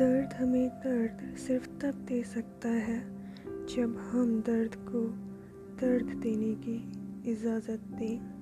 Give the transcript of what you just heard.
दर्द हमें दर्द सिर्फ़ तब दे सकता है जब हम दर्द को दर्द देने की इजाज़त दें।